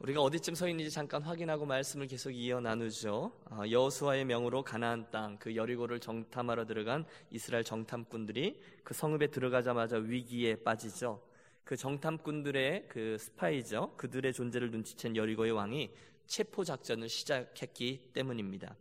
우리가 어디쯤 서 있는지 잠깐 확인하고 말씀을 계속 이어 나누죠. 어, 여호수아의 명으로 가나안 땅 그 여리고를 정탐하러 들어간 이스라엘 정탐꾼들이 그 성읍에 들어가자마자 위기에 빠지죠. 그 정탐꾼들의 그 스파이죠. 그들의 존재를 눈치챈 여리고의 왕이 체포 작전을 시작했기 때문입니다.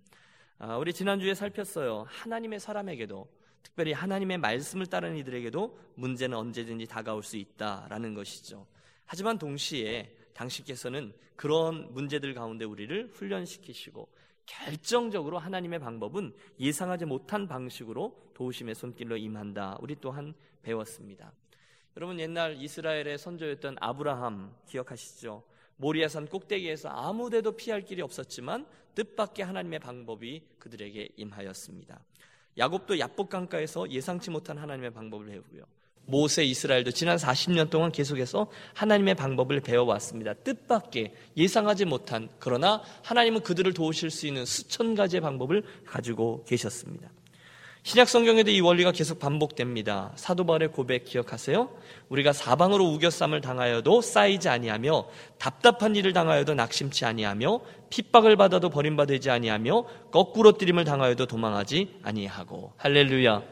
아, 우리 지난주에 살폈어요. 하나님의 사람에게도 특별히 하나님의 말씀을 따르는 이들에게도 문제는 언제든지 다가올 수 있다라는 것이죠. 하지만 동시에 당신께서는 그런 문제들 가운데 우리를 훈련시키시고 결정적으로 하나님의 방법은 예상하지 못한 방식으로 도우심의 손길로 임한다. 우리 또한 배웠습니다. 여러분 옛날 이스라엘의 선조였던 아브라함 기억하시죠? 모리아산 꼭대기에서 아무데도 피할 길이 없었지만 뜻밖의 하나님의 방법이 그들에게 임하였습니다. 야곱도 야복 강가에서 예상치 못한 하나님의 방법을 배우고요. 모세 이스라엘도 지난 40년 동안 계속해서 하나님의 방법을 배워왔습니다. 뜻밖의 예상하지 못한 그러나 하나님은 그들을 도우실 수 있는 수천 가지의 방법을 가지고 계셨습니다. 신약 성경에도 이 원리가 계속 반복됩니다. 사도 바울의 고백 기억하세요? 우리가 사방으로 우겨쌈을 당하여도 쌓이지 아니하며 답답한 일을 당하여도 낙심치 아니하며 핍박을 받아도 버림받지 아니하며 거꾸로 뜨림을 당하여도 도망하지 아니하고 할렐루야.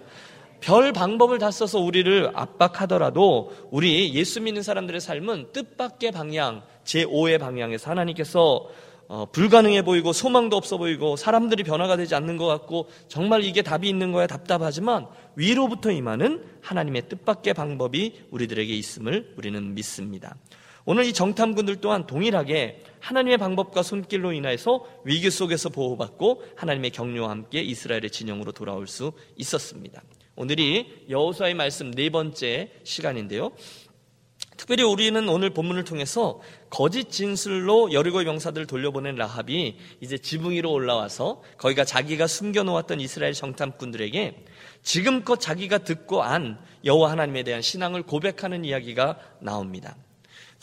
별 방법을 다 써서 우리를 압박하더라도 우리 예수 믿는 사람들의 삶은 뜻밖의 방향, 제5의 방향에서 하나님께서 어, 불가능해 보이고 소망도 없어 보이고 사람들이 변화가 되지 않는 것 같고 정말 이게 답이 있는 거야 답답하지만 위로부터 임하는 하나님의 뜻밖의 방법이 우리들에게 있음을 우리는 믿습니다. 오늘 이 정탐꾼들 또한 동일하게 하나님의 방법과 손길로 인해서 위기 속에서 보호받고 하나님의 격려와 함께 이스라엘의 진영으로 돌아올 수 있었습니다. 오늘이 여호수아의 말씀 네 번째 시간인데요. 특별히 우리는 오늘 본문을 통해서 거짓 진술로 여리고의 병사들을 돌려보낸 라합이 이제 지붕 위로 올라와서 거기가 자기가 숨겨놓았던 이스라엘 정탐꾼들에게 지금껏 자기가 듣고 안 여호와 하나님에 대한 신앙을 고백하는 이야기가 나옵니다.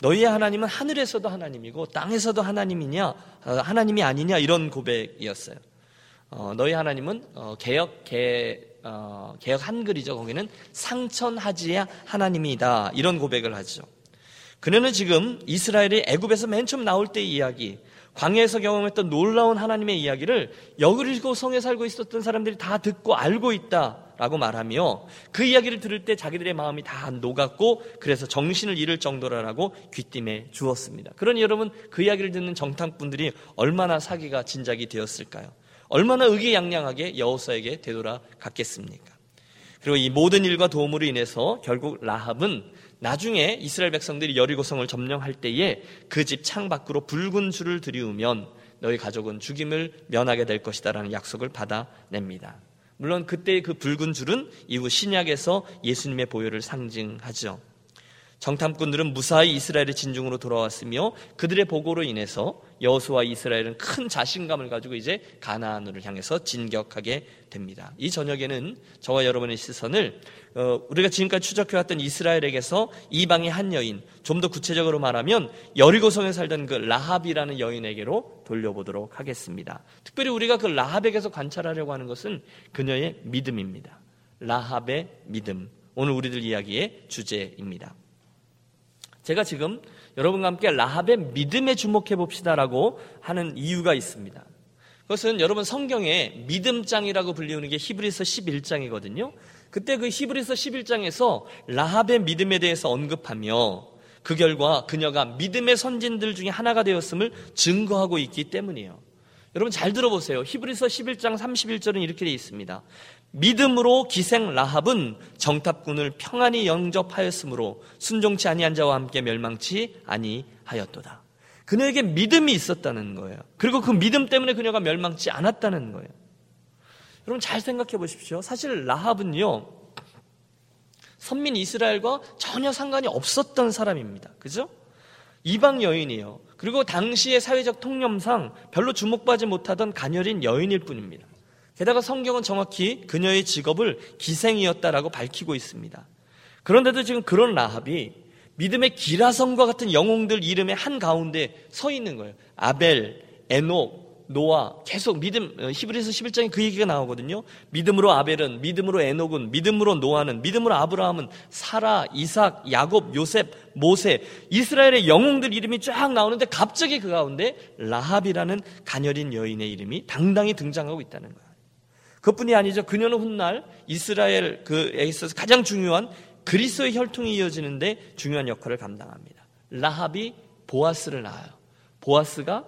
너희의 하나님은 하늘에서도 하나님이고 땅에서도 하나님이냐 어, 하나님이 아니냐 이런 고백이었어요. 어, 너희 하나님은 어, 개혁 개 어, 개혁 한글이죠. 거기는 상천하지야 하나님이다. 이런 고백을 하죠. 그녀는 지금 이스라엘이 애굽에서 맨 처음 나올 때의 이야기, 광야에서 경험했던 놀라운 하나님의 이야기를 여그리고 성에 살고 있었던 사람들이 다 듣고 알고 있다라고 말하며 그 이야기를 들을 때 자기들의 마음이 다 녹았고 그래서 정신을 잃을 정도라고 귀띔해 주었습니다. 그러니 여러분 그 이야기를 듣는 정탐꾼들이 얼마나 사기가 진작이 되었을까요? 얼마나 의기양양하게 여호사에게 되돌아갔겠습니까? 그리고 이 모든 일과 도움으로 인해서 결국 라합은 나중에 이스라엘 백성들이 여리고성을 점령할 때에 그 집 창 밖으로 붉은 줄을 들이우면 너희 가족은 죽임을 면하게 될 것이다라는 약속을 받아냅니다. 물론 그때의 그 붉은 줄은 이후 신약에서 예수님의 보혈을 상징하죠. 정탐꾼들은 무사히 이스라엘의 진중으로 돌아왔으며 그들의 보고로 인해서 여호수와 이스라엘은 큰 자신감을 가지고 이제 가나안으로 향해서 진격하게 됩니다. 이 저녁에는 저와 여러분의 시선을 어, 우리가 지금까지 추적해왔던 이스라엘에게서 이방의 한 여인, 좀 더 구체적으로 말하면 여리고성에 살던 그 라합이라는 여인에게로 돌려보도록 하겠습니다. 특별히 우리가 그 라합에게서 관찰하려고 하는 것은 그녀의 믿음입니다. 라합의 믿음. 오늘 우리들 이야기의 주제입니다. 제가 지금 여러분과 함께 라합의 믿음에 주목해 봅시다라고 하는 이유가 있습니다. 그것은 여러분 성경에 믿음장이라고 불리우는 게 히브리서 11장이거든요. 그때 그 히브리서 11장에서 라합의 믿음에 대해서 언급하며 그 결과 그녀가 믿음의 선진들 중에 하나가 되었음을 증거하고 있기 때문이에요. 여러분 잘 들어보세요. 히브리서 11장 31절은 이렇게 되어 있습니다. 믿음으로 기생 라합은 정탑군을 평안히 영접하였으므로 순종치 아니한 자와 함께 멸망치 아니하였도다. 그녀에게 믿음이 있었다는 거예요. 그리고 그 믿음 때문에 그녀가 멸망치 않았다는 거예요. 여러분 잘 생각해 보십시오. 사실 라합은요. 선민 이스라엘과 전혀 상관이 없었던 사람입니다. 그죠? 이방 여인이요. 그리고 당시의 사회적 통념상 별로 주목받지 못하던 가녀린 여인일 뿐입니다. 게다가 성경은 정확히 그녀의 직업을 기생이었다라고 밝히고 있습니다. 그런데도 지금 그런 라합이 믿음의 기라성과 같은 영웅들 이름의 한 가운데 서 있는 거예요. 아벨, 에녹, 노아 계속 믿음 어, 히브리서 11장에 그 얘기가 나오거든요. 믿음으로 아벨은 믿음으로 에녹은 믿음으로 노아는 믿음으로 아브라함은 사라 이삭 야곱 요셉 모세 이스라엘의 영웅들 이름이 쫙 나오는데 갑자기 그 가운데 라합이라는 가녀린 여인의 이름이 당당히 등장하고 있다는 거예요. 그뿐이 아니죠. 그녀는 훗날 이스라엘 그에 있어서 가장 중요한 그리스도의 혈통이 이어지는데 중요한 역할을 감당합니다. 라합이 보아스를 낳아요. 보아스가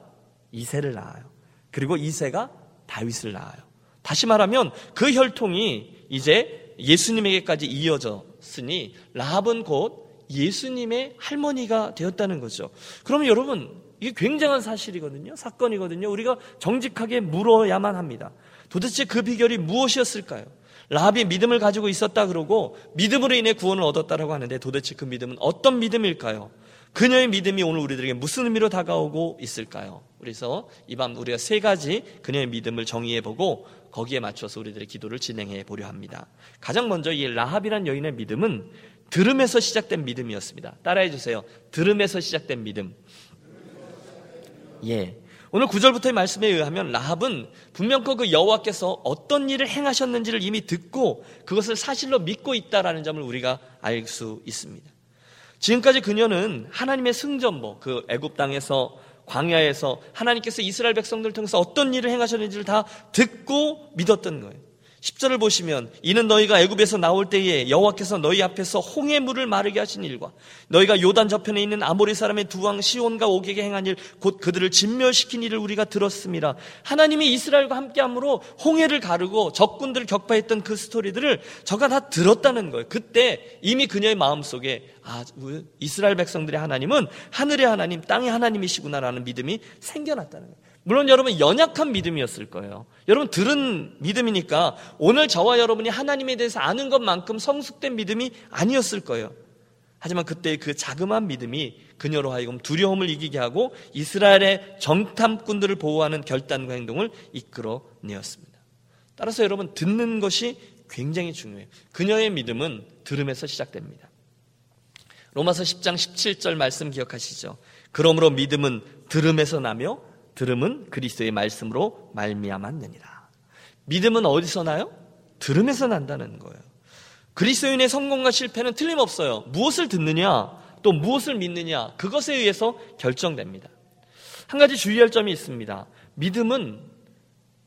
이세를 낳아요. 그리고 이세가 다윗을 낳아요. 다시 말하면 그 혈통이 이제 예수님에게까지 이어졌으니 라합은 곧 예수님의 할머니가 되었다는 거죠. 그러면 여러분 이게 굉장한 사실이거든요. 사건이거든요. 우리가 정직하게 물어야만 합니다. 도대체 그 비결이 무엇이었을까요? 라합이 믿음을 가지고 있었다 그러고 믿음으로 인해 구원을 얻었다라고 하는데 도대체 그 믿음은 어떤 믿음일까요? 그녀의 믿음이 오늘 우리들에게 무슨 의미로 다가오고 있을까요? 그래서 이 밤 우리가 세 가지 그녀의 믿음을 정의해 보고 거기에 맞춰서 우리들의 기도를 진행해 보려 합니다. 가장 먼저 이 라합이란 여인의 믿음은 들음에서 시작된 믿음이었습니다. 따라해 주세요. 들음에서 시작된 믿음. 예. 오늘 구절부터의 말씀에 의하면 라합은 분명코 그 여호와께서 어떤 일을 행하셨는지를 이미 듣고 그것을 사실로 믿고 있다라는 점을 우리가 알 수 있습니다. 지금까지 그녀는 하나님의 승전보, 그 애굽 땅에서 광야에서 하나님께서 이스라엘 백성들을 통해서 어떤 일을 행하셨는지를 다 듣고 믿었던 거예요. 10절을 보시면 이는 너희가 애굽에서 나올 때에 여호와께서 너희 앞에서 홍해 물을 마르게 하신 일과 너희가 요단 저편에 있는 아모리 사람의 두 왕 시온과 오게게 행한 일 곧 그들을 진멸시킨 일을 우리가 들었습니다. 하나님이 이스라엘과 함께함으로 홍해를 가르고 적군들을 격파했던 그 스토리들을 저가 다 들었다는 거예요. 그때 이미 그녀의 마음속에 아 이스라엘 백성들의 하나님은 하늘의 하나님, 땅의 하나님이시구나라는 믿음이 생겨났다는 거예요. 물론 여러분 연약한 믿음이었을 거예요. 여러분 들은 믿음이니까 오늘 저와 여러분이 하나님에 대해서 아는 것만큼 성숙된 믿음이 아니었을 거예요. 하지만 그때 그 자그마한 믿음이 그녀로 하여금 두려움을 이기게 하고 이스라엘의 정탐꾼들을 보호하는 결단과 행동을 이끌어내었습니다. 따라서 여러분 듣는 것이 굉장히 중요해요. 그녀의 믿음은 들음에서 시작됩니다. 로마서 10장 17절 말씀 기억하시죠? 그러므로 믿음은 들음에서 나며 들음은 그리스도의 말씀으로 말미암았느니라. 믿음은 어디서 나요? 들음에서 난다는 거예요. 그리스도인의 성공과 실패는 틀림없어요. 무엇을 듣느냐, 또 무엇을 믿느냐, 그것에 의해서 결정됩니다. 한 가지 주의할 점이 있습니다. 믿음은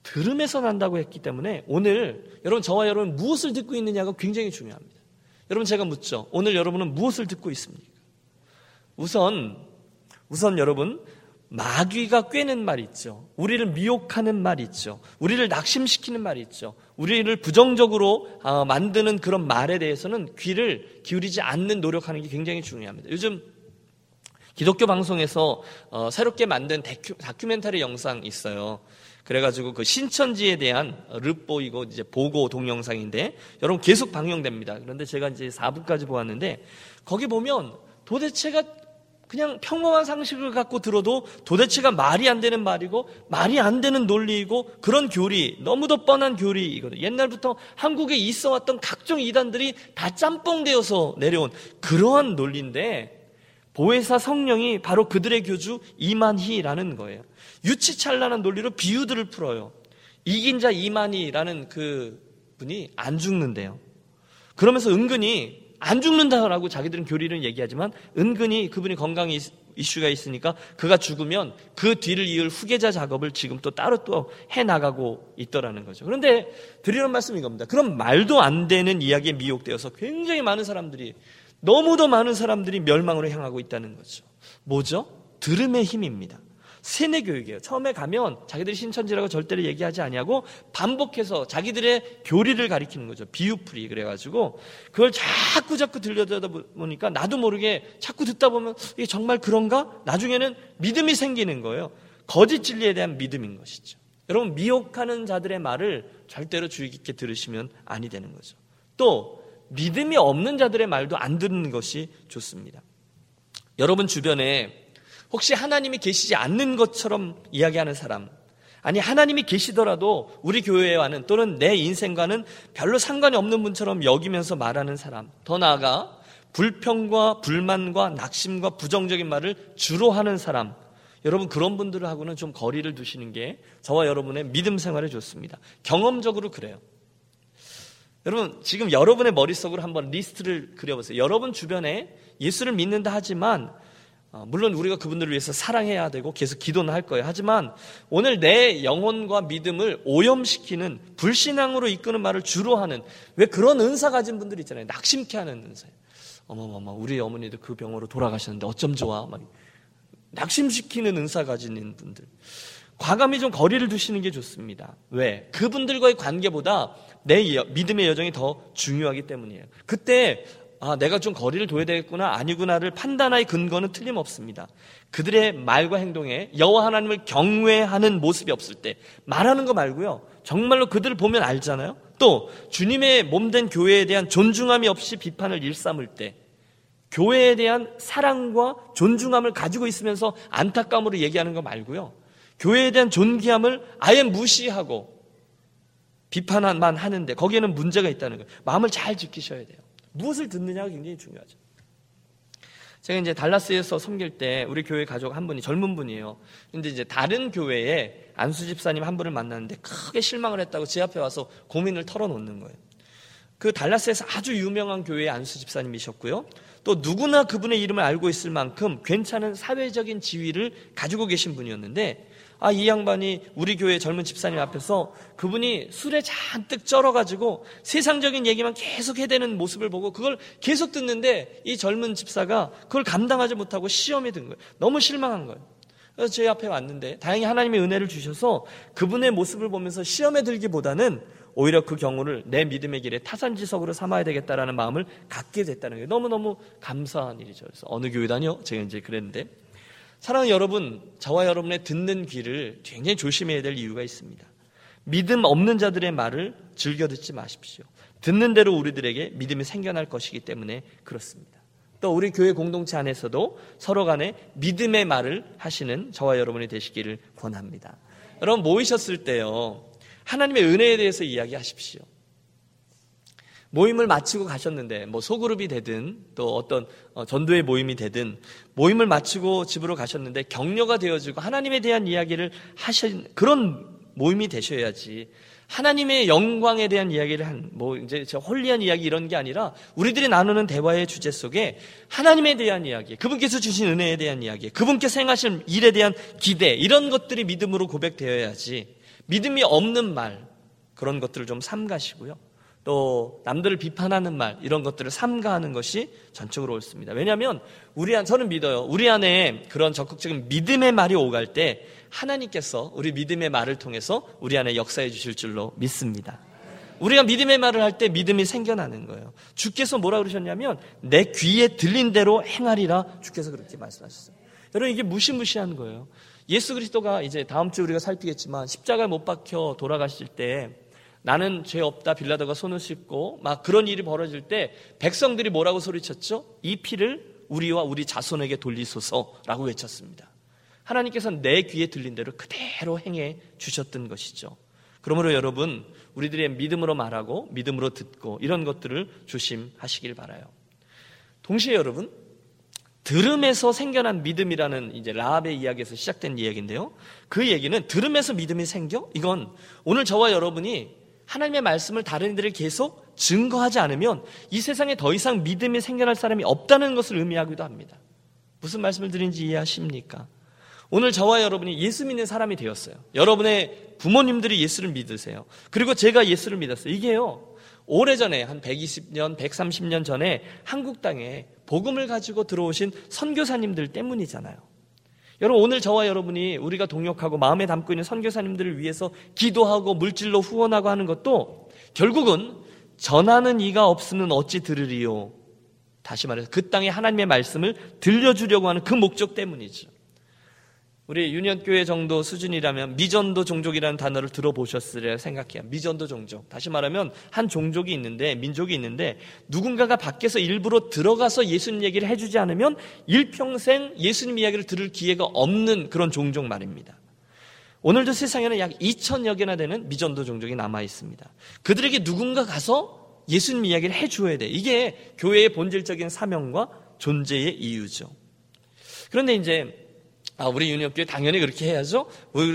들음에서 난다고 했기 때문에 오늘 여러분 저와 여러분 무엇을 듣고 있느냐가 굉장히 중요합니다. 여러분 제가 묻죠. 오늘 여러분은 무엇을 듣고 있습니까? 우선 우선 여러분 마귀가 꿰는 말 있죠. 우리를 미혹하는 말 있죠. 우리를 낙심시키는 말 있죠. 우리를 부정적으로 어, 만드는 그런 말에 대해서는 귀를 기울이지 않는 노력하는 게 굉장히 중요합니다. 요즘 기독교 방송에서 어, 새롭게 만든 다큐, 멘터리 영상 있어요. 그래가지고 그 신천지에 대한 르보이고 이제 보고 동영상인데 여러분 계속 방영됩니다. 그런데 제가 이제 4부까지 보았는데 거기 보면 도대체가 그냥 평범한 상식을 갖고 들어도 도대체가 말이 안 되는 말이고 말이 안 되는 논리이고 그런 교리 너무도 뻔한 교리이거든요. 옛날부터 한국에 있어 왔던 각종 이단들이 다 짬뽕되어서 내려온 그러한 논리인데 보혜사 성령이 바로 그들의 교주 이만희라는 거예요. 유치찬란한 논리로 비유들을 풀어요. 이긴 자 이만희라는 그 분이 안 죽는데요. 그러면서 은근히 안 죽는다라고 자기들은 교리를 얘기하지만 은근히 그분이 건강이 이슈가 있으니까 그가 죽으면 그 뒤를 이을 후계자 작업을 지금 또 따로 또 해 나가고 있더라는 거죠. 그런데 드리는 말씀이 이겁니다. 그런 말도 안 되는 이야기에 미혹되어서 굉장히 많은 사람들이 너무도 많은 사람들이 멸망으로 향하고 있다는 거죠. 뭐죠? 들음의 힘입니다. 세뇌 교육이에요. 처음에 가면 자기들이 신천지라고 절대로 얘기하지 아니하고 반복해서 자기들의 교리를 가리키는 거죠. 비유풀이 그래가지고 그걸 자꾸 자꾸 들려다 보니까 나도 모르게 자꾸 듣다 보면 이게 정말 그런가? 나중에는 믿음이 생기는 거예요. 거짓 진리에 대한 믿음인 것이죠. 여러분 미혹하는 자들의 말을 절대로 주의 깊게 들으시면 아니 되는 거죠. 또 믿음이 없는 자들의 말도 안 듣는 것이 좋습니다. 여러분 주변에 혹시 하나님이 계시지 않는 것처럼 이야기하는 사람, 아니 하나님이 계시더라도 우리 교회와는 또는 내 인생과는 별로 상관이 없는 분처럼 여기면서 말하는 사람, 더 나아가 불평과 불만과 낙심과 부정적인 말을 주로 하는 사람, 여러분 그런 분들하고는 좀 거리를 두시는 게 저와 여러분의 믿음 생활에 좋습니다. 경험적으로 그래요. 여러분 지금 여러분의 머릿속으로 한번 리스트를 그려보세요. 여러분 주변에 예수를 믿는다 하지만 어, 물론 우리가 그분들을 위해서 사랑해야 되고 계속 기도는 할 거예요. 하지만 오늘 내 영혼과 믿음을 오염시키는 불신앙으로 이끄는 말을 주로 하는 왜 그런 은사 가진 분들 있잖아요. 낙심케 하는 은사. 어머머머 우리 어머니도 그 병으로 돌아가셨는데 어쩜 좋아. 막 낙심시키는 은사 가진 분들. 과감히 좀 거리를 두시는 게 좋습니다. 왜? 그분들과의 관계보다 내 믿음의 여정이 더 중요하기 때문이에요. 그때 아, 내가 좀 거리를 둬야 되겠구나, 아니구나를 판단할 근거는 틀림없습니다. 그들의 말과 행동에 여호와 하나님을 경외하는 모습이 없을 때 말하는 거 말고요. 정말로 그들을 보면 알잖아요. 또 주님의 몸된 교회에 대한 존중함이 없이 비판을 일삼을 때 교회에 대한 사랑과 존중함을 가지고 있으면서 안타까움으로 얘기하는 거 말고요. 교회에 대한 존귀함을 아예 무시하고 비판만 하는데 거기에는 문제가 있다는 거예요. 마음을 잘 지키셔야 돼요. 무엇을 듣느냐가 굉장히 중요하죠. 제가 이제 달라스에서 섬길 때 우리 교회 가족 한 분이 젊은 분이에요. 근데 이제 다른 교회에 안수 집사님 한 분을 만났는데 크게 실망을 했다고 제 앞에 와서 고민을 털어놓는 거예요. 그 달라스에서 아주 유명한 교회의 안수 집사님이셨고요. 또 누구나 그분의 이름을 알고 있을 만큼 괜찮은 사회적인 지위를 가지고 계신 분이었는데 아, 이 양반이 우리 교회 젊은 집사님 앞에서 그분이 술에 잔뜩 쩔어가지고 세상적인 얘기만 계속 해대는 모습을 보고 그걸 계속 듣는데 이 젊은 집사가 그걸 감당하지 못하고 시험에 든 거예요. 너무 실망한 거예요. 그래서 제 앞에 왔는데 다행히 하나님의 은혜를 주셔서 그분의 모습을 보면서 시험에 들기보다는 오히려 그 경우를 내 믿음의 길에 타산지석으로 삼아야 되겠다라는 마음을 갖게 됐다는 게 너무너무 감사한 일이죠. 그래서 어느 교회 다녀? 제가 이제 그랬는데 사랑하는 여러분, 저와 여러분의 듣는 귀를 굉장히 조심해야 될 이유가 있습니다. 믿음 없는 자들의 말을 즐겨 듣지 마십시오. 듣는 대로 우리들에게 믿음이 생겨날 것이기 때문에 그렇습니다. 또 우리 교회 공동체 안에서도 서로 간에 믿음의 말을 하시는 저와 여러분이 되시기를 권합니다. 여러분 모이셨을 때요. 하나님의 은혜에 대해서 이야기하십시오. 모임을 마치고 가셨는데 뭐 소그룹이 되든 또 어떤 어, 전도의 모임이 되든 모임을 마치고 집으로 가셨는데 격려가 되어지고 하나님에 대한 이야기를 하신 그런 모임이 되셔야지 하나님의 영광에 대한 이야기를 한 뭐 이제 저 홀리한 이야기 이런 게 아니라 우리들이 나누는 대화의 주제 속에 하나님에 대한 이야기, 그분께서 주신 은혜에 대한 이야기, 그분께서 행하실 일에 대한 기대 이런 것들이 믿음으로 고백되어야지 믿음이 없는 말 그런 것들을 좀 삼가시고요. 또 남들을 비판하는 말 이런 것들을 삼가하는 것이 전적으로 옳습니다. 왜냐하면 우리 안 저는 믿어요. 우리 안에 그런 적극적인 믿음의 말이 오갈 때 하나님께서 우리 믿음의 말을 통해서 우리 안에 역사해 주실 줄로 믿습니다. 우리가 믿음의 말을 할 때 믿음이 생겨나는 거예요. 주께서 뭐라 그러셨냐면 내 귀에 들린 대로 행하리라 주께서 그렇게 말씀하셨어요. 여러분 이게 무시무시한 거예요. 예수 그리스도가 이제 다음 주 우리가 살피겠지만 십자가에 못 박혀 돌아가실 때 나는 죄 없다 빌라도가 손을 씻고 막 그런 일이 벌어질 때 백성들이 뭐라고 소리쳤죠? 이 피를 우리와 우리 자손에게 돌리소서라고 외쳤습니다. 하나님께서는 내 귀에 들린 대로 그대로 행해 주셨던 것이죠. 그러므로 여러분 우리들의 믿음으로 말하고 믿음으로 듣고 이런 것들을 조심하시길 바라요. 동시에 여러분 들음에서 생겨난 믿음이라는 이제 라합의 이야기에서 시작된 이야기인데요. 그 얘기는 들음에서 믿음이 생겨? 이건 오늘 저와 여러분이 하나님의 말씀을 다른 이들을 계속 증거하지 않으면 이 세상에 더 이상 믿음이 생겨날 사람이 없다는 것을 의미하기도 합니다. 무슨 말씀을 드린지 이해하십니까? 오늘 저와 여러분이 예수 믿는 사람이 되었어요. 여러분의 부모님들이 예수를 믿으세요. 그리고 제가 예수를 믿었어요. 이게요. 오래전에 한 120년, 130년 전에 한국 땅에 복음을 가지고 들어오신 선교사님들 때문이잖아요. 여러분 오늘 저와 여러분이 우리가 동역하고 마음에 담고 있는 선교사님들을 위해서 기도하고 물질로 후원하고 하는 것도 결국은 전하는 이가 없으면 어찌 들으리요. 다시 말해서 그 땅에 하나님의 말씀을 들려주려고 하는 그 목적 때문이죠. 우리 유년교회 정도 수준이라면 미전도 종족이라는 단어를 들어보셨으리라 생각해요. 미전도 종족. 다시 말하면 한 종족이 있는데, 민족이 있는데, 누군가가 밖에서 일부러 들어가서 예수님 얘기를 해주지 않으면 일평생 예수님 이야기를 들을 기회가 없는 그런 종족 말입니다. 오늘도 세상에는 약 2천여 개나 되는 미전도 종족이 남아 있습니다. 그들에게 누군가 가서 예수님 이야기를 해줘야 돼. 이게 교회의 본질적인 사명과 존재의 이유죠. 그런데 이제 아, 우리 유니온교회 당연히 그렇게 해야죠.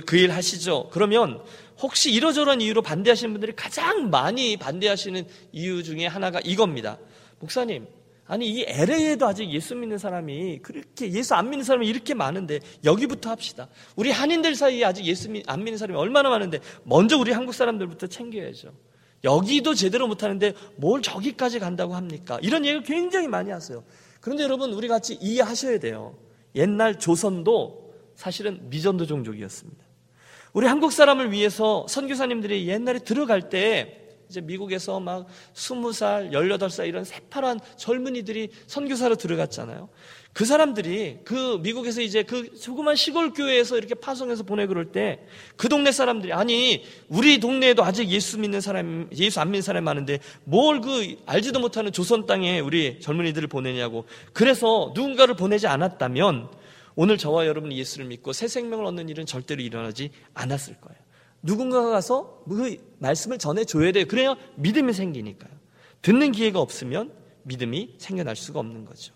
그 일 하시죠. 그러면 혹시 이러저러한 이유로 반대하시는 분들이 가장 많이 반대하시는 이유 중에 하나가 이겁니다. 목사님, 아니 이 LA에도 아직 예수 믿는 사람이 그렇게 예수 안 믿는 사람이 이렇게 많은데 여기부터 합시다. 우리 한인들 사이에 아직 예수 안 믿는 사람이 얼마나 많은데 먼저 우리 한국 사람들부터 챙겨야죠. 여기도 제대로 못하는데 뭘 저기까지 간다고 합니까? 이런 얘기를 굉장히 많이 하세요. 그런데 여러분 우리 같이 이해하셔야 돼요. 옛날 조선도 사실은 미전도 종족이었습니다. 우리 한국 사람을 위해서 선교사님들이 옛날에 들어갈 때 이제 미국에서 막 스무 살, 열여덟 살 이런 새파란 젊은이들이 선교사로 들어갔잖아요. 그 사람들이 그 미국에서 이제 그 조그만 시골 교회에서 이렇게 파송해서 보내 그럴 때 그 동네 사람들이 아니 우리 동네에도 아직 예수 믿는 사람 예수 안 믿는 사람이 많은데 뭘 그 알지도 못하는 조선 땅에 우리 젊은이들을 보내냐고 그래서 누군가를 보내지 않았다면 오늘 저와 여러분이 예수를 믿고 새 생명을 얻는 일은 절대로 일어나지 않았을 거예요. 누군가가 가서 그 말씀을 전해줘야 돼요. 그래야 믿음이 생기니까요. 듣는 기회가 없으면 믿음이 생겨날 수가 없는 거죠.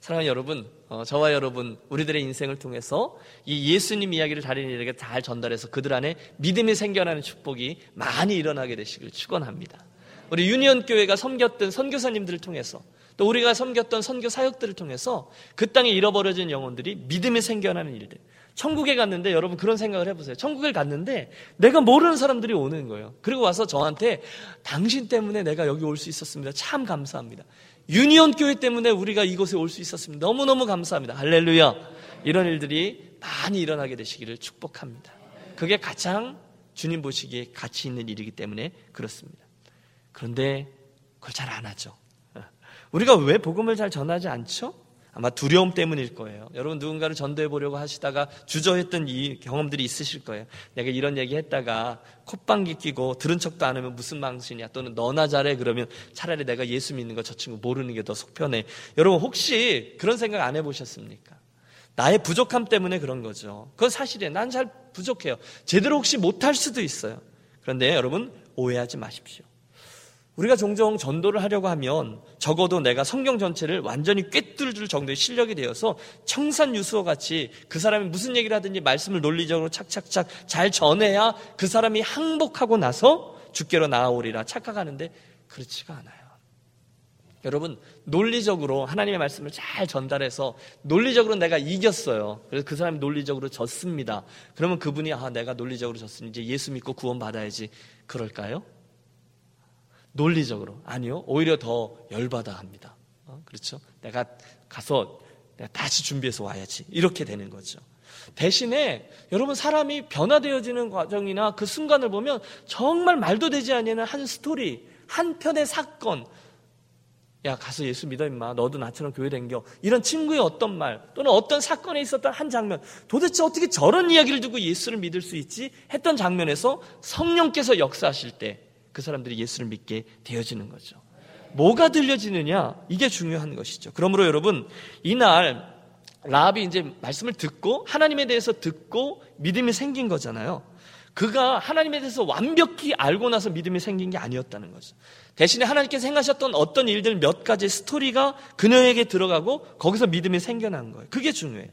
사랑하는 여러분, 어, 저와 여러분, 우리들의 인생을 통해서 이 예수님 이야기를 다른 이들에게 잘 전달해서 그들 안에 믿음이 생겨나는 축복이 많이 일어나게 되시길 축원합니다. 우리 유니온 교회가 섬겼던 선교사님들을 통해서 또 우리가 섬겼던 선교 사역들을 통해서 그 땅에 잃어버려진 영혼들이 믿음이 생겨나는 일들. 천국에 갔는데 여러분 그런 생각을 해보세요. 천국에 갔는데 내가 모르는 사람들이 오는 거예요. 그리고 와서 저한테 당신 때문에 내가 여기 올 수 있었습니다. 참 감사합니다. 유니온 교회 때문에 우리가 이곳에 올 수 있었습니다. 너무너무 감사합니다. 할렐루야. 이런 일들이 많이 일어나게 되시기를 축복합니다. 그게 가장 주님 보시기에 가치 있는 일이기 때문에 그렇습니다. 그런데 그걸 잘 안 하죠. 우리가 왜 복음을 잘 전하지 않죠? 아마 두려움 때문일 거예요. 여러분 누군가를 전도해 보려고 하시다가 주저했던 이 경험들이 있으실 거예요. 내가 이런 얘기 했다가 콧방귀 끼고 들은 척도 안 하면 무슨 망신이야. 또는 너나 잘해 그러면 차라리 내가 예수 믿는 거 저 친구 모르는 게 더 속편해. 여러분 혹시 그런 생각 안 해보셨습니까? 나의 부족함 때문에 그런 거죠. 그건 사실이에요. 난 잘 부족해요. 제대로 혹시 못할 수도 있어요. 그런데 여러분 오해하지 마십시오. 우리가 종종 전도를 하려고 하면 적어도 내가 성경 전체를 완전히 꿰뚫을 정도의 실력이 되어서 청산유수와 같이 그 사람이 무슨 얘기를 하든지 말씀을 논리적으로 착착착 잘 전해야 그 사람이 항복하고 나서 주께로 나아오리라 착각하는데 그렇지가 않아요. 여러분 논리적으로 하나님의 말씀을 잘 전달해서 논리적으로 내가 이겼어요. 그래서 그 사람이 논리적으로 졌습니다. 그러면 그분이 아 내가 논리적으로 졌으니 이제 예수 믿고 구원 받아야지 그럴까요? 논리적으로 아니요 오히려 더 열받아 합니다. 어? 그렇죠? 내가 가서 내가 다시 준비해서 와야지 이렇게 되는 거죠. 대신에 여러분 사람이 변화되어지는 과정이나 그 순간을 보면 정말 말도 되지 않는 한 스토리, 한 편의 사건, 야 가서 예수 믿어 임마 너도 나처럼 교회 댕겨 이런 친구의 어떤 말 또는 어떤 사건에 있었던 한 장면 도대체 어떻게 저런 이야기를 두고 예수를 믿을 수 있지 했던 장면에서 성령께서 역사하실 때 그 사람들이 예수를 믿게 되어지는 거죠. 뭐가 들려지느냐? 이게 중요한 것이죠. 그러므로 여러분, 이날 라합이 이제 말씀을 듣고 하나님에 대해서 듣고 믿음이 생긴 거잖아요. 그가 하나님에 대해서 완벽히 알고 나서 믿음이 생긴 게 아니었다는 거죠. 대신에 하나님께서 행하셨던 어떤 일들 몇 가지 스토리가 그녀에게 들어가고 거기서 믿음이 생겨난 거예요. 그게 중요해요.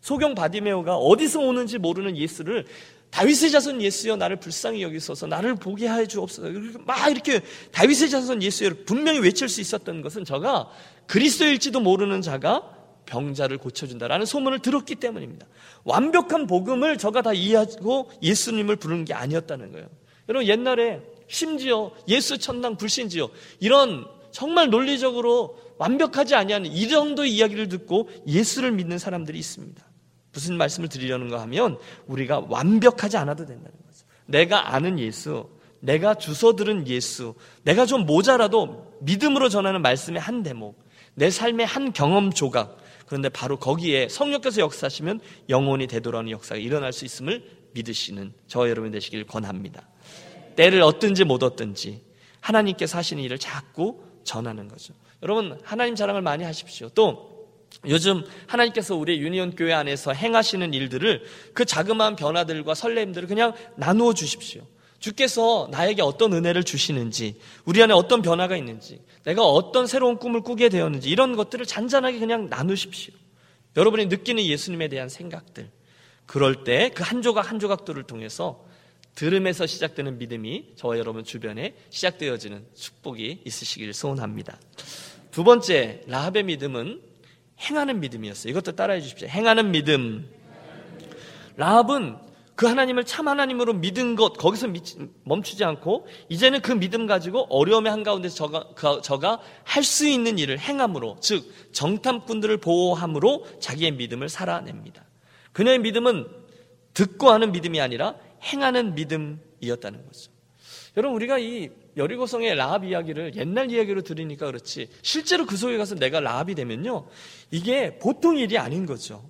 소경 바디메오가 어디서 오는지 모르는 예수를 다윗의 자손 예수여 나를 불쌍히 여기소서 나를 보게 하여 주옵소서 막 이렇게 다윗의 자손 예수여 분명히 외칠 수 있었던 것은 저가 그리스도일지도 모르는 자가 병자를 고쳐준다라는 소문을 들었기 때문입니다. 완벽한 복음을 저가 다 이해하고 예수님을 부르는 게 아니었다는 거예요. 여러분 옛날에 심지어 예수 천당 불신지요 이런 정말 논리적으로 완벽하지 아니한 이 정도의 이야기를 듣고 예수를 믿는 사람들이 있습니다. 무슨 말씀을 드리려는가 하면 우리가 완벽하지 않아도 된다는 거죠. 내가 아는 예수, 내가 주워 들은 예수, 내가 좀 모자라도 믿음으로 전하는 말씀의 한 대목, 내 삶의 한 경험 조각, 그런데 바로 거기에 성령께서 역사하시면 영혼이 되돌아오는 역사가 일어날 수 있음을 믿으시는 저와 여러분 되시길 권합니다. 때를 얻든지 못 얻든지 하나님께서 하시는 일을 자꾸 전하는 거죠. 여러분, 하나님 자랑을 많이 하십시오. 또, 요즘 하나님께서 우리 유니온 교회 안에서 행하시는 일들을 그 자그마한 변화들과 설렘들을 그냥 나누어 주십시오. 주께서 나에게 어떤 은혜를 주시는지, 우리 안에 어떤 변화가 있는지, 내가 어떤 새로운 꿈을 꾸게 되었는지, 이런 것들을 잔잔하게 그냥 나누십시오. 여러분이 느끼는 예수님에 대한 생각들. 그럴 때 그 한 조각 한 조각들을 통해서 들음에서 시작되는 믿음이 저와 여러분 주변에 시작되어지는 축복이 있으시기를 소원합니다. 두 번째, 라합의 믿음은 행하는 믿음이었어요. 이것도 따라해 주십시오. 행하는 믿음. 라합은 그 하나님을 참 하나님으로 믿은 것 거기서 멈추지 않고 이제는 그 믿음 가지고 어려움의 한가운데서 저가, 그, 저가 할 수 있는 일을 행함으로 즉 정탐꾼들을 보호함으로 자기의 믿음을 살아냅니다. 그녀의 믿음은 듣고 하는 믿음이 아니라 행하는 믿음이었다는 거죠. 여러분 우리가 이 여리고성의 라합 이야기를 옛날 이야기로 들으니까 그렇지 실제로 그 속에 가서 내가 라합이 되면요 이게 보통 일이 아닌 거죠.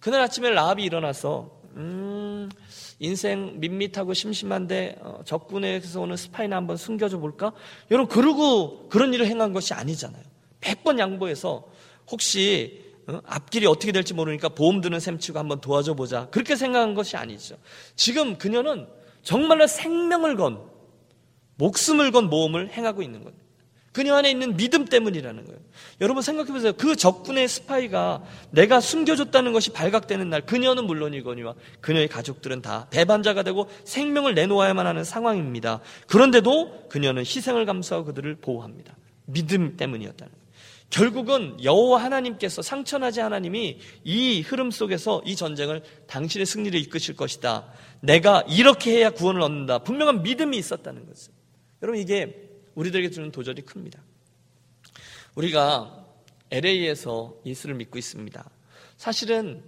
그날 아침에 라합이 일어나서 음, 인생 밋밋하고 심심한데 어, 적군에서 오는 스파이나 한번 숨겨줘 볼까? 여러분 그러고 그런 일을 행한 것이 아니잖아요. 100번 양보해서 혹시 어? 앞길이 어떻게 될지 모르니까 보험 드는 셈 치고 한번 도와줘 보자. 그렇게 생각한 것이 아니죠. 지금 그녀는 정말로 생명을 건 목숨을 건 모험을 행하고 있는 거예요. 그녀 안에 있는 믿음 때문이라는 거예요. 여러분 생각해 보세요. 그 적군의 스파이가 내가 숨겨줬다는 것이 발각되는 날, 그녀는 물론이거니와 그녀의 가족들은 다 배반자가 되고 생명을 내놓아야만 하는 상황입니다. 그런데도 그녀는 희생을 감수하고 그들을 보호합니다. 믿음 때문이었다는 거예요. 결국은 여호와 하나님께서 상천하지 하나님이 이 흐름 속에서 이 전쟁을 당신의 승리를 이끄실 것이다. 내가 이렇게 해야 구원을 얻는다. 분명한 믿음이 있었다는 거죠. 여러분 이게 우리들에게 주는 도전이 큽니다. 우리가 LA에서 예수를 믿고 있습니다. 사실은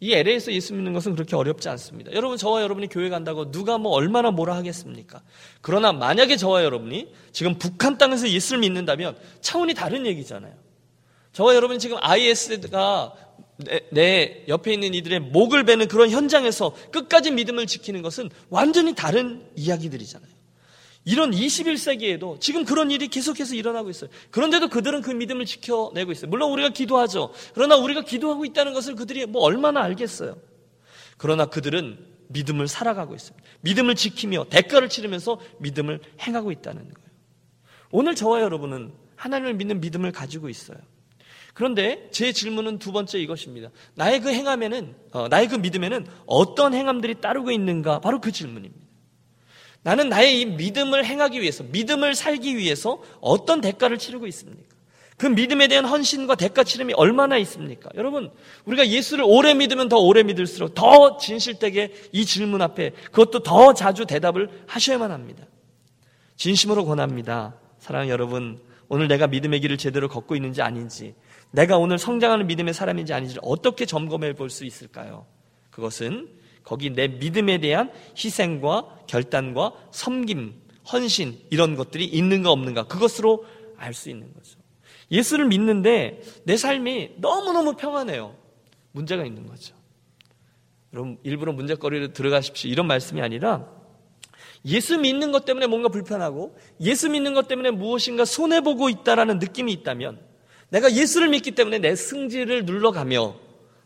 이 LA에서 예수 믿는 것은 그렇게 어렵지 않습니다. 여러분, 저와 여러분이 교회 간다고 누가 뭐 얼마나 뭐라 하겠습니까? 그러나 만약에 저와 여러분이 지금 북한 땅에서 예수를 믿는다면 차원이 다른 얘기잖아요. 저와 여러분이 지금 IS가 내, 내, 옆에 있는 이들의 목을 베는 그런 현장에서 끝까지 믿음을 지키는 것은 완전히 다른 이야기들이잖아요. 이런 21세기에도 지금 그런 일이 계속해서 일어나고 있어요. 그런데도 그들은 그 믿음을 지켜내고 있어요. 물론 우리가 기도하죠. 그러나 우리가 기도하고 있다는 것을 그들이 뭐 얼마나 알겠어요. 그러나 그들은 믿음을 살아가고 있습니다. 믿음을 지키며 대가를 치르면서 믿음을 행하고 있다는 거예요. 오늘 저와 여러분은 하나님을 믿는 믿음을 가지고 있어요. 그런데 제 질문은 두 번째 이것입니다. 나의 그 행함에는, 어, 나의 그 믿음에는 어떤 행함들이 따르고 있는가? 바로 그 질문입니다. 나는 나의 이 믿음을 행하기 위해서, 믿음을 살기 위해서 어떤 대가를 치르고 있습니까? 그 믿음에 대한 헌신과 대가 치름이 얼마나 있습니까? 여러분, 우리가 예수를 오래 믿으면 더 오래 믿을수록 더 진실되게 이 질문 앞에 그것도 더 자주 대답을 하셔야만 합니다. 진심으로 권합니다. 사랑하는 여러분, 오늘 내가 믿음의 길을 제대로 걷고 있는지 아닌지, 내가 오늘 성장하는 믿음의 사람인지 아닌지를 어떻게 점검해 볼 수 있을까요? 그것은 거기 내 믿음에 대한 희생과 결단과 섬김, 헌신 이런 것들이 있는가 없는가 그것으로 알 수 있는 거죠. 예수를 믿는데 내 삶이 너무너무 평안해요. 문제가 있는 거죠. 여러분 일부러 문제거리를 들어가십시오. 이런 말씀이 아니라 예수 믿는 것 때문에 뭔가 불편하고 예수 믿는 것 때문에 무엇인가 손해 보고 있다라는 느낌이 있다면 내가 예수를 믿기 때문에 내 승질을 눌러가며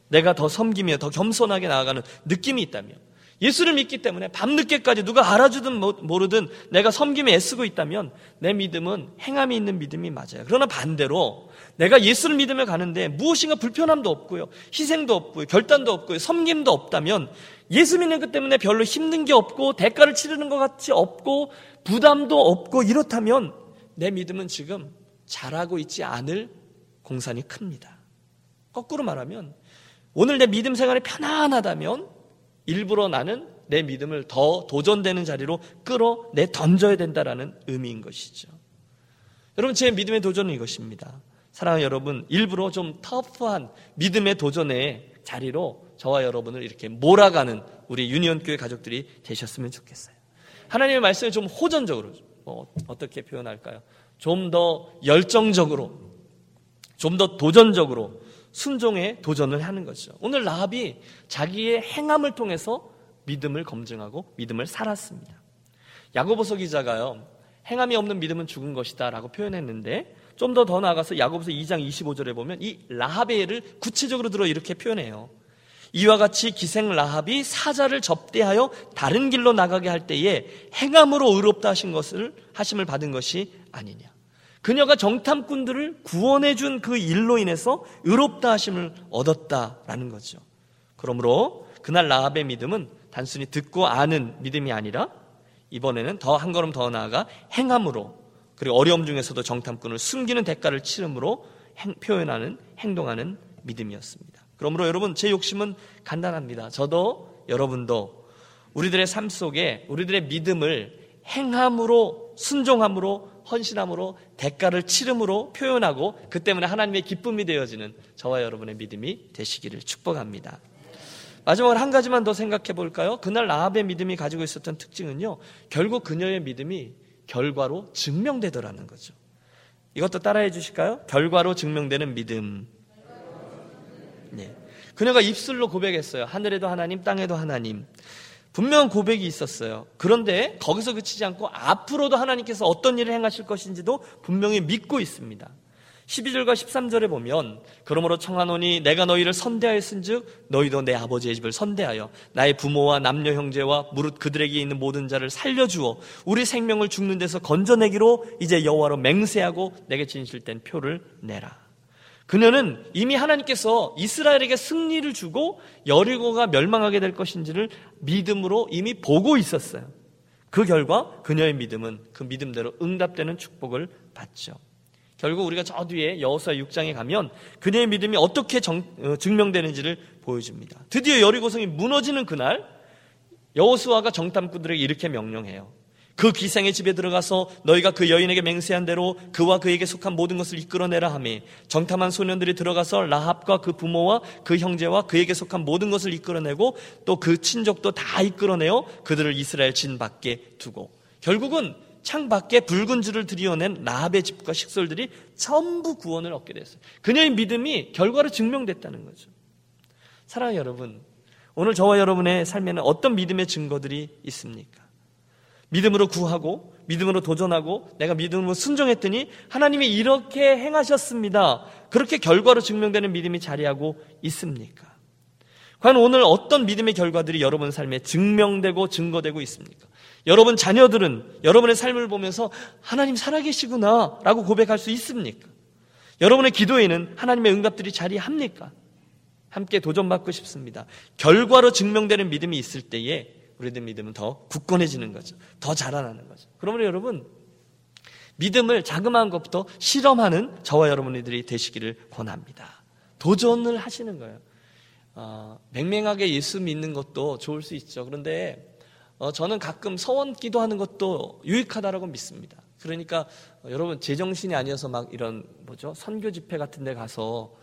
내가 더 섬기며 더 겸손하게 나아가는 느낌이 있다면 예수를 믿기 때문에 밤늦게까지 누가 알아주든 모르든 내가 섬김에 애쓰고 있다면 내 믿음은 행함이 있는 믿음이 맞아요. 그러나 반대로 내가 예수를 믿으며 가는데 무엇인가 불편함도 없고요. 희생도 없고요. 결단도 없고요. 섬김도 없다면 예수 믿는 것 때문에 별로 힘든 게 없고 대가를 치르는 것 같이 없고 부담도 없고 이렇다면 내 믿음은 지금 잘하고 있지 않을 공산이 큽니다. 거꾸로 말하면 오늘 내 믿음 생활이 편안하다면 일부러 나는 내 믿음을 더 도전되는 자리로 끌어내 던져야 된다라는 의미인 것이죠. 여러분 제 믿음의 도전은 이것입니다. 사랑하는 여러분, 일부러 좀 터프한 믿음의 도전의 자리로 저와 여러분을 이렇게 몰아가는 우리 유니온 교회 가족들이 되셨으면 좋겠어요. 하나님의 말씀을 좀 호전적으로, 뭐 어떻게 표현할까요? 좀 더 열정적으로, 좀 더 도전적으로 순종에 도전을 하는 거죠. 오늘 라합이 자기의 행함을 통해서 믿음을 검증하고 믿음을 살았습니다. 야고보서 기자가요. 행함이 없는 믿음은 죽은 것이다라고 표현했는데 좀 더더 나아가서 야고보서 2장 25절에 보면 이 라합의 예를 구체적으로 들어 이렇게 표현해요. 이와 같이 기생 라합이 사자를 접대하여 다른 길로 나가게 할 때에 행함으로 의롭다 하신 것을 하심을 받은 것이 아니냐. 그녀가 정탐꾼들을 구원해 준 그 일로 인해서 의롭다 하심을 얻었다라는 거죠. 그러므로 그날 라합의 믿음은 단순히 듣고 아는 믿음이 아니라 이번에는 더 한 걸음 더 나아가 행함으로 그리고 어려움 중에서도 정탐꾼을 숨기는 대가를 치름으로 행, 표현하는 행동하는 믿음이었습니다. 그러므로 여러분 제 욕심은 간단합니다. 저도 여러분도 우리들의 삶 속에 우리들의 믿음을 행함으로 순종함으로 헌신함으로 대가를 치름으로 표현하고 그 때문에 하나님의 기쁨이 되어지는 저와 여러분의 믿음이 되시기를 축복합니다. 마지막으로 한 가지만 더 생각해 볼까요? 그날 라합의 믿음이 가지고 있었던 특징은요. 결국 그녀의 믿음이 결과로 증명되더라는 거죠. 이것도 따라해 주실까요? 결과로 증명되는 믿음. 네. 그녀가 입술로 고백했어요. 하늘에도 하나님, 땅에도 하나님. 분명 고백이 있었어요. 그런데 거기서 그치지 않고 앞으로도 하나님께서 어떤 일을 행하실 것인지도 분명히 믿고 있습니다. 12절과 13절에 보면 그러므로 청하노니 내가 너희를 선대하였은즉 너희도 내 아버지의 집을 선대하여 나의 부모와 남녀 형제와 무릇 그들에게 있는 모든 자를 살려주어 우리 생명을 죽는 데서 건져내기로 이제 여호와로 맹세하고 내게 진실된 표를 내라. 그녀는 이미 하나님께서 이스라엘에게 승리를 주고 여리고가 멸망하게 될 것인지를 믿음으로 이미 보고 있었어요. 그 결과 그녀의 믿음은 그 믿음대로 응답되는 축복을 받죠. 결국 우리가 저 뒤에 여호수아 6장에 가면 그녀의 믿음이 어떻게 정, 어, 증명되는지를 보여줍니다. 드디어 여리고성이 무너지는 그날 여호수아가 정탐꾼들에게 이렇게 명령해요. 그 기생의 집에 들어가서 너희가 그 여인에게 맹세한 대로 그와 그에게 속한 모든 것을 이끌어내라 하매 정탐한 소년들이 들어가서 라합과 그 부모와 그 형제와 그에게 속한 모든 것을 이끌어내고 또 그 친족도 다 이끌어내어 그들을 이스라엘 진 밖에 두고 결국은 창 밖에 붉은 줄을 들이어낸 라합의 집과 식솔들이 전부 구원을 얻게 됐어요. 그녀의 믿음이 결과로 증명됐다는 거죠. 사랑하는 여러분, 오늘 저와 여러분의 삶에는 어떤 믿음의 증거들이 있습니까? 믿음으로 구하고 믿음으로 도전하고 내가 믿음으로 순종했더니 하나님이 이렇게 행하셨습니다. 그렇게 결과로 증명되는 믿음이 자리하고 있습니까? 과연 오늘 어떤 믿음의 결과들이 여러분 삶에 증명되고 증거되고 있습니까? 여러분 자녀들은 여러분의 삶을 보면서 하나님 살아계시구나 라고 고백할 수 있습니까? 여러분의 기도에는 하나님의 응답들이 자리합니까? 함께 도전받고 싶습니다. 결과로 증명되는 믿음이 있을 때에 우리들 믿음은 더 굳건해지는 거죠. 더 자라나는 거죠. 그러므로 여러분, 믿음을 자그마한 것부터 실험하는 저와 여러분들이 되시기를 권합니다. 도전을 하시는 거예요. 어, 맹맹하게 예수 믿는 것도 좋을 수 있죠. 그런데 어, 저는 가끔 서원 기도하는 것도 유익하다라고 믿습니다. 그러니까 어, 여러분 제정신이 아니어서 막 이런 뭐죠 선교 집회 같은 데 가서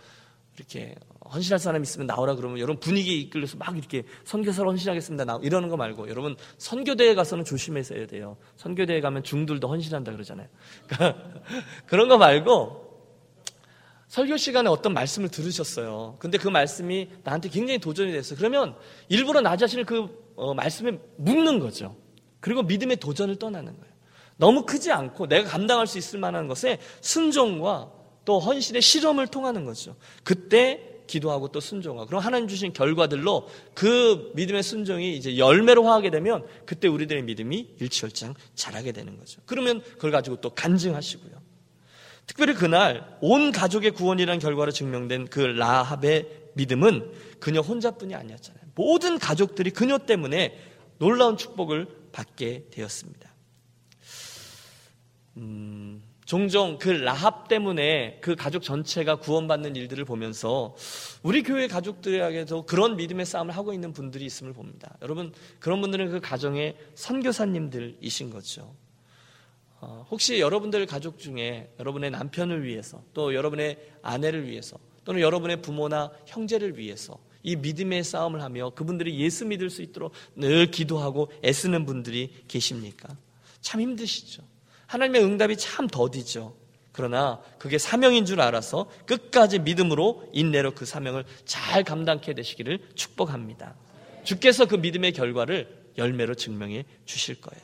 이렇게 헌신할 사람 있으면 나오라 그러면 여러분 분위기 이끌려서 막 이렇게 선교사로 헌신하겠습니다. 나 이러는 거 말고 여러분 선교대회 가서는 조심해서 해야 돼요. 선교대회 가면 중들도 헌신한다 그러잖아요. 그러니까 그런 거 말고 설교 시간에 어떤 말씀을 들으셨어요. 근데 그 말씀이 나한테 굉장히 도전이 됐어. 그러면 일부러 나 자신을 그 어, 말씀에 묻는 거죠. 그리고 믿음의 도전을 떠나는 거예요. 너무 크지 않고 내가 감당할 수 있을 만한 것에 순종과 또 헌신의 실험을 통하는 거죠. 그때 기도하고 또 순종하고 그럼 하나님 주신 결과들로 그 믿음의 순종이 이제 열매로 화하게 되면 그때 우리들의 믿음이 일치월장 자라게 되는 거죠. 그러면 그걸 가지고 또 간증하시고요. 특별히 그날 온 가족의 구원이라는 결과로 증명된 그 라합의 믿음은 그녀 혼자뿐이 아니었잖아요. 모든 가족들이 그녀 때문에 놀라운 축복을 받게 되었습니다. 음, 종종 그 라합 때문에 그 가족 전체가 구원받는 일들을 보면서 우리 교회 가족들에게도 그런 믿음의 싸움을 하고 있는 분들이 있음을 봅니다. 여러분 그런 분들은 그 가정의 선교사님들이신 거죠. 어, 혹시 여러분들 가족 중에 여러분의 남편을 위해서 또 여러분의 아내를 위해서 또는 여러분의 부모나 형제를 위해서 이 믿음의 싸움을 하며 그분들이 예수 믿을 수 있도록 늘 기도하고 애쓰는 분들이 계십니까? 참 힘드시죠. 하나님의 응답이 참 더디죠. 그러나 그게 사명인 줄 알아서 끝까지 믿음으로 인내로 그 사명을 잘 감당케 되시기를 축복합니다. 주께서 그 믿음의 결과를 열매로 증명해 주실 거예요.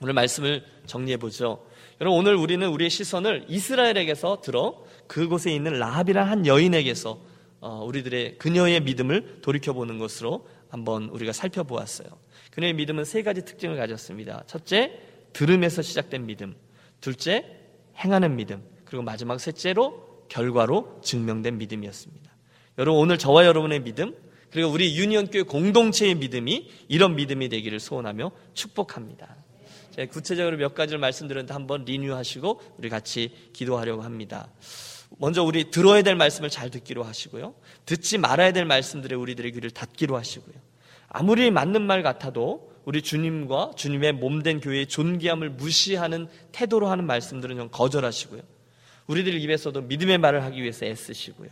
오늘 말씀을 정리해 보죠. 여러분 오늘 우리는 우리의 시선을 이스라엘에게서 들어 그곳에 있는 라합이란 한 여인에게서 어, 우리들의 그녀의 믿음을 돌이켜 보는 것으로 한번 우리가 살펴보았어요. 그녀의 믿음은 세 가지 특징을 가졌습니다. 첫째, 들음에서 시작된 믿음. 둘째, 행하는 믿음, 그리고 마지막 셋째로 결과로 증명된 믿음이었습니다. 여러분 오늘 저와 여러분의 믿음, 그리고 우리 유니온 교회 공동체의 믿음이 이런 믿음이 되기를 소원하며 축복합니다. 제가 구체적으로 몇 가지를 말씀드렸는데 한번 리뉴하시고 우리 같이 기도하려고 합니다. 먼저 우리 들어야 될 말씀을 잘 듣기로 하시고요. 듣지 말아야 될 말씀들에 우리들의 귀를 닫기로 하시고요. 아무리 맞는 말 같아도 우리 주님과 주님의 몸된 교회의 존귀함을 무시하는 태도로 하는 말씀들은 좀 거절하시고요. 우리들 입에서도 믿음의 말을 하기 위해서 애쓰시고요.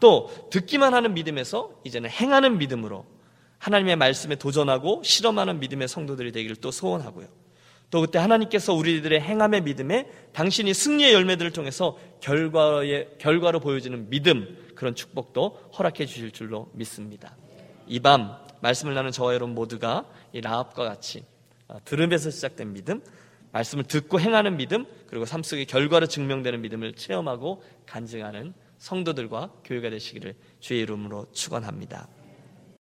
또 듣기만 하는 믿음에서 이제는 행하는 믿음으로 하나님의 말씀에 도전하고 실험하는 믿음의 성도들이 되기를 또 소원하고요. 또 그때 하나님께서 우리들의 행함의 믿음에 당신이 승리의 열매들을 통해서 결과의 결과로 보여지는 믿음 그런 축복도 허락해 주실 줄로 믿습니다. 이 밤 말씀을 나눈 저와 여러분 모두가 이 라합과 같이 어, 들음에서 시작된 믿음, 말씀을 듣고 행하는 믿음, 그리고 삶 속의 결과로 증명되는 믿음을 체험하고 간증하는 성도들과 교회가 되시기를 주의 이름으로 축원합니다.